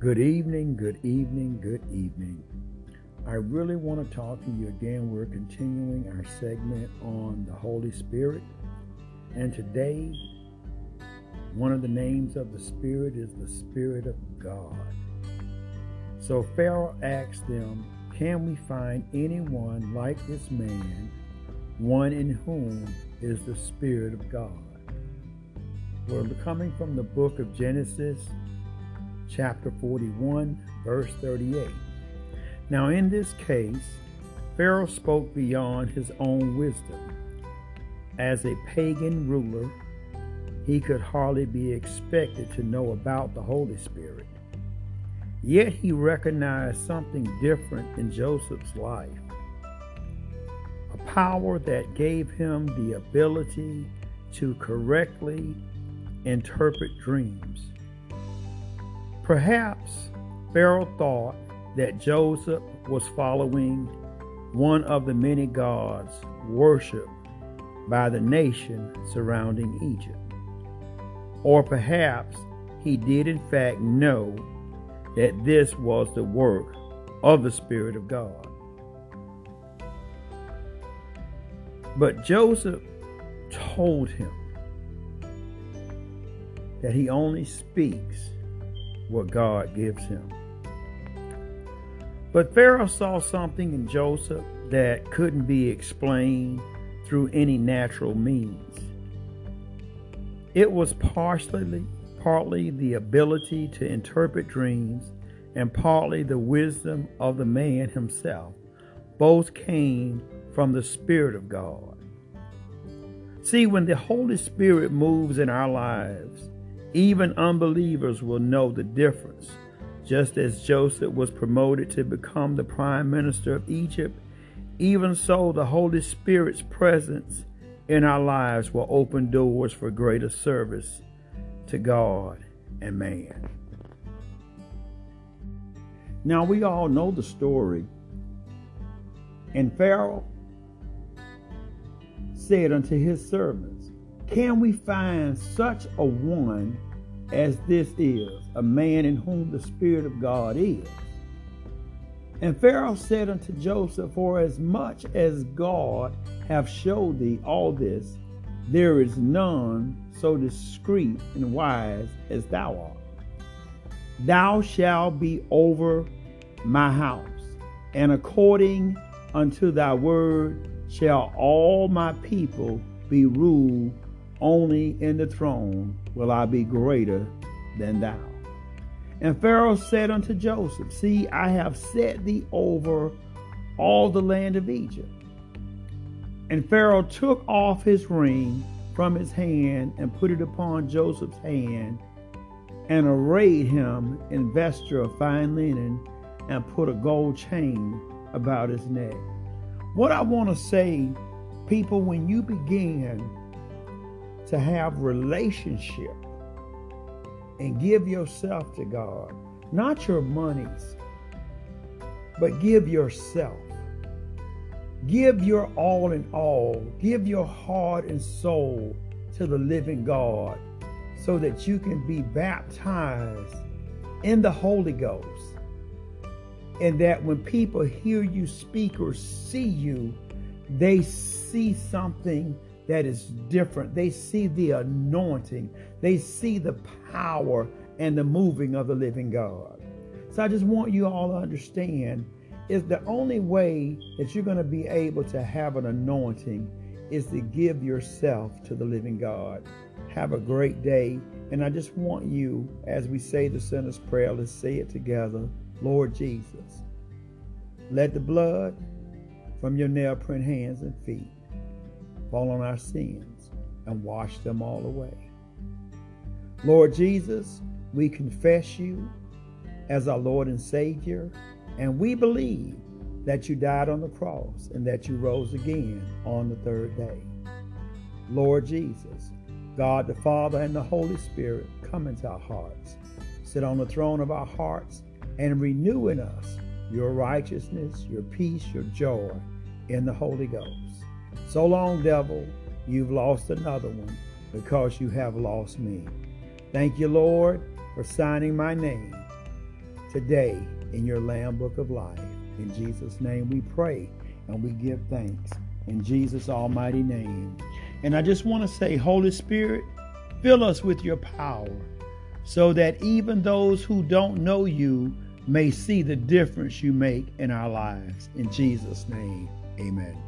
Good evening, good evening, good evening. I really want to talk to you again. We're continuing our segment on the Holy Spirit. And today, one of the names of the Spirit is the Spirit of God. So Pharaoh asked them, Can we find anyone like this man, one in whom is the Spirit of God? We're coming from the book of Genesis, chapter 41, verse 38. Now, in this case, Pharaoh spoke beyond his own wisdom. As a pagan ruler, he could hardly be expected to know about the Holy Spirit. Yet he recognized something different in Joseph's life a power that gave him the ability to correctly interpret dreams. Perhaps Pharaoh thought that Joseph was following one of the many gods worshipped by the nation surrounding Egypt. Or perhaps he did in fact know that this was the work of the Spirit of God. But Joseph told him that he only speaks what God gives him. But Pharaoh saw something in Joseph that couldn't be explained through any natural means. It was partially partly the ability to interpret dreams and partly the wisdom of the man himself. Both came from the Spirit of God. See, when the Holy Spirit moves in our lives, even unbelievers will know the difference. Just as Joseph was promoted to become the prime minister of Egypt, even so the Holy Spirit's presence in our lives will open doors for greater service to God and man. Now, we all know the story. And Pharaoh said unto his servants, can we find such a one as this is, a man in whom the Spirit of God is? And Pharaoh said unto Joseph, For as much as God hath showed thee all this, there is none so discreet and wise as thou art. Thou shalt be over my house, and according unto thy word shall all my people be ruled only in the throne will I be greater than thou. And Pharaoh said unto Joseph, See, I have set thee over all the land of Egypt. And Pharaoh took off his ring from his hand and put it upon Joseph's hand and arrayed him in vesture of fine linen and put a gold chain about his neck. What I want to say, people, when you begin to have relationship and give yourself to God, not your monies, but give yourself. Give your all in all. Give your heart and soul to the living God so that you can be baptized in the Holy Ghost. And that when people hear you speak or see you, they see something that is different. They see the anointing, they see the power and the moving of the living God. So I just want you all to understand is the only way that you're going to be able to have an anointing is to give yourself to the living God. Have a great day. And I just want you, as we say the sinner's prayer, let's say it together. Lord Jesus, let the blood from your nail print hands and feet fall on our sins and wash them all away. Lord Jesus, we confess you as our Lord and Savior, and we believe that you died on the cross and that you rose again on the third day. Lord Jesus, God the Father and the Holy Spirit, come into our hearts, sit on the throne of our hearts, and renew in us your righteousness, your peace, your joy in the Holy Ghost. So long, devil, you've lost another one because you have lost me. Thank you, Lord, for signing my name today in your Lamb Book of Life. In Jesus' name we pray and we give thanks. In Jesus' almighty name. And I just want to say, Holy Spirit, fill us with your power so that even those who don't know you may see the difference you make in our lives. In Jesus' name, amen.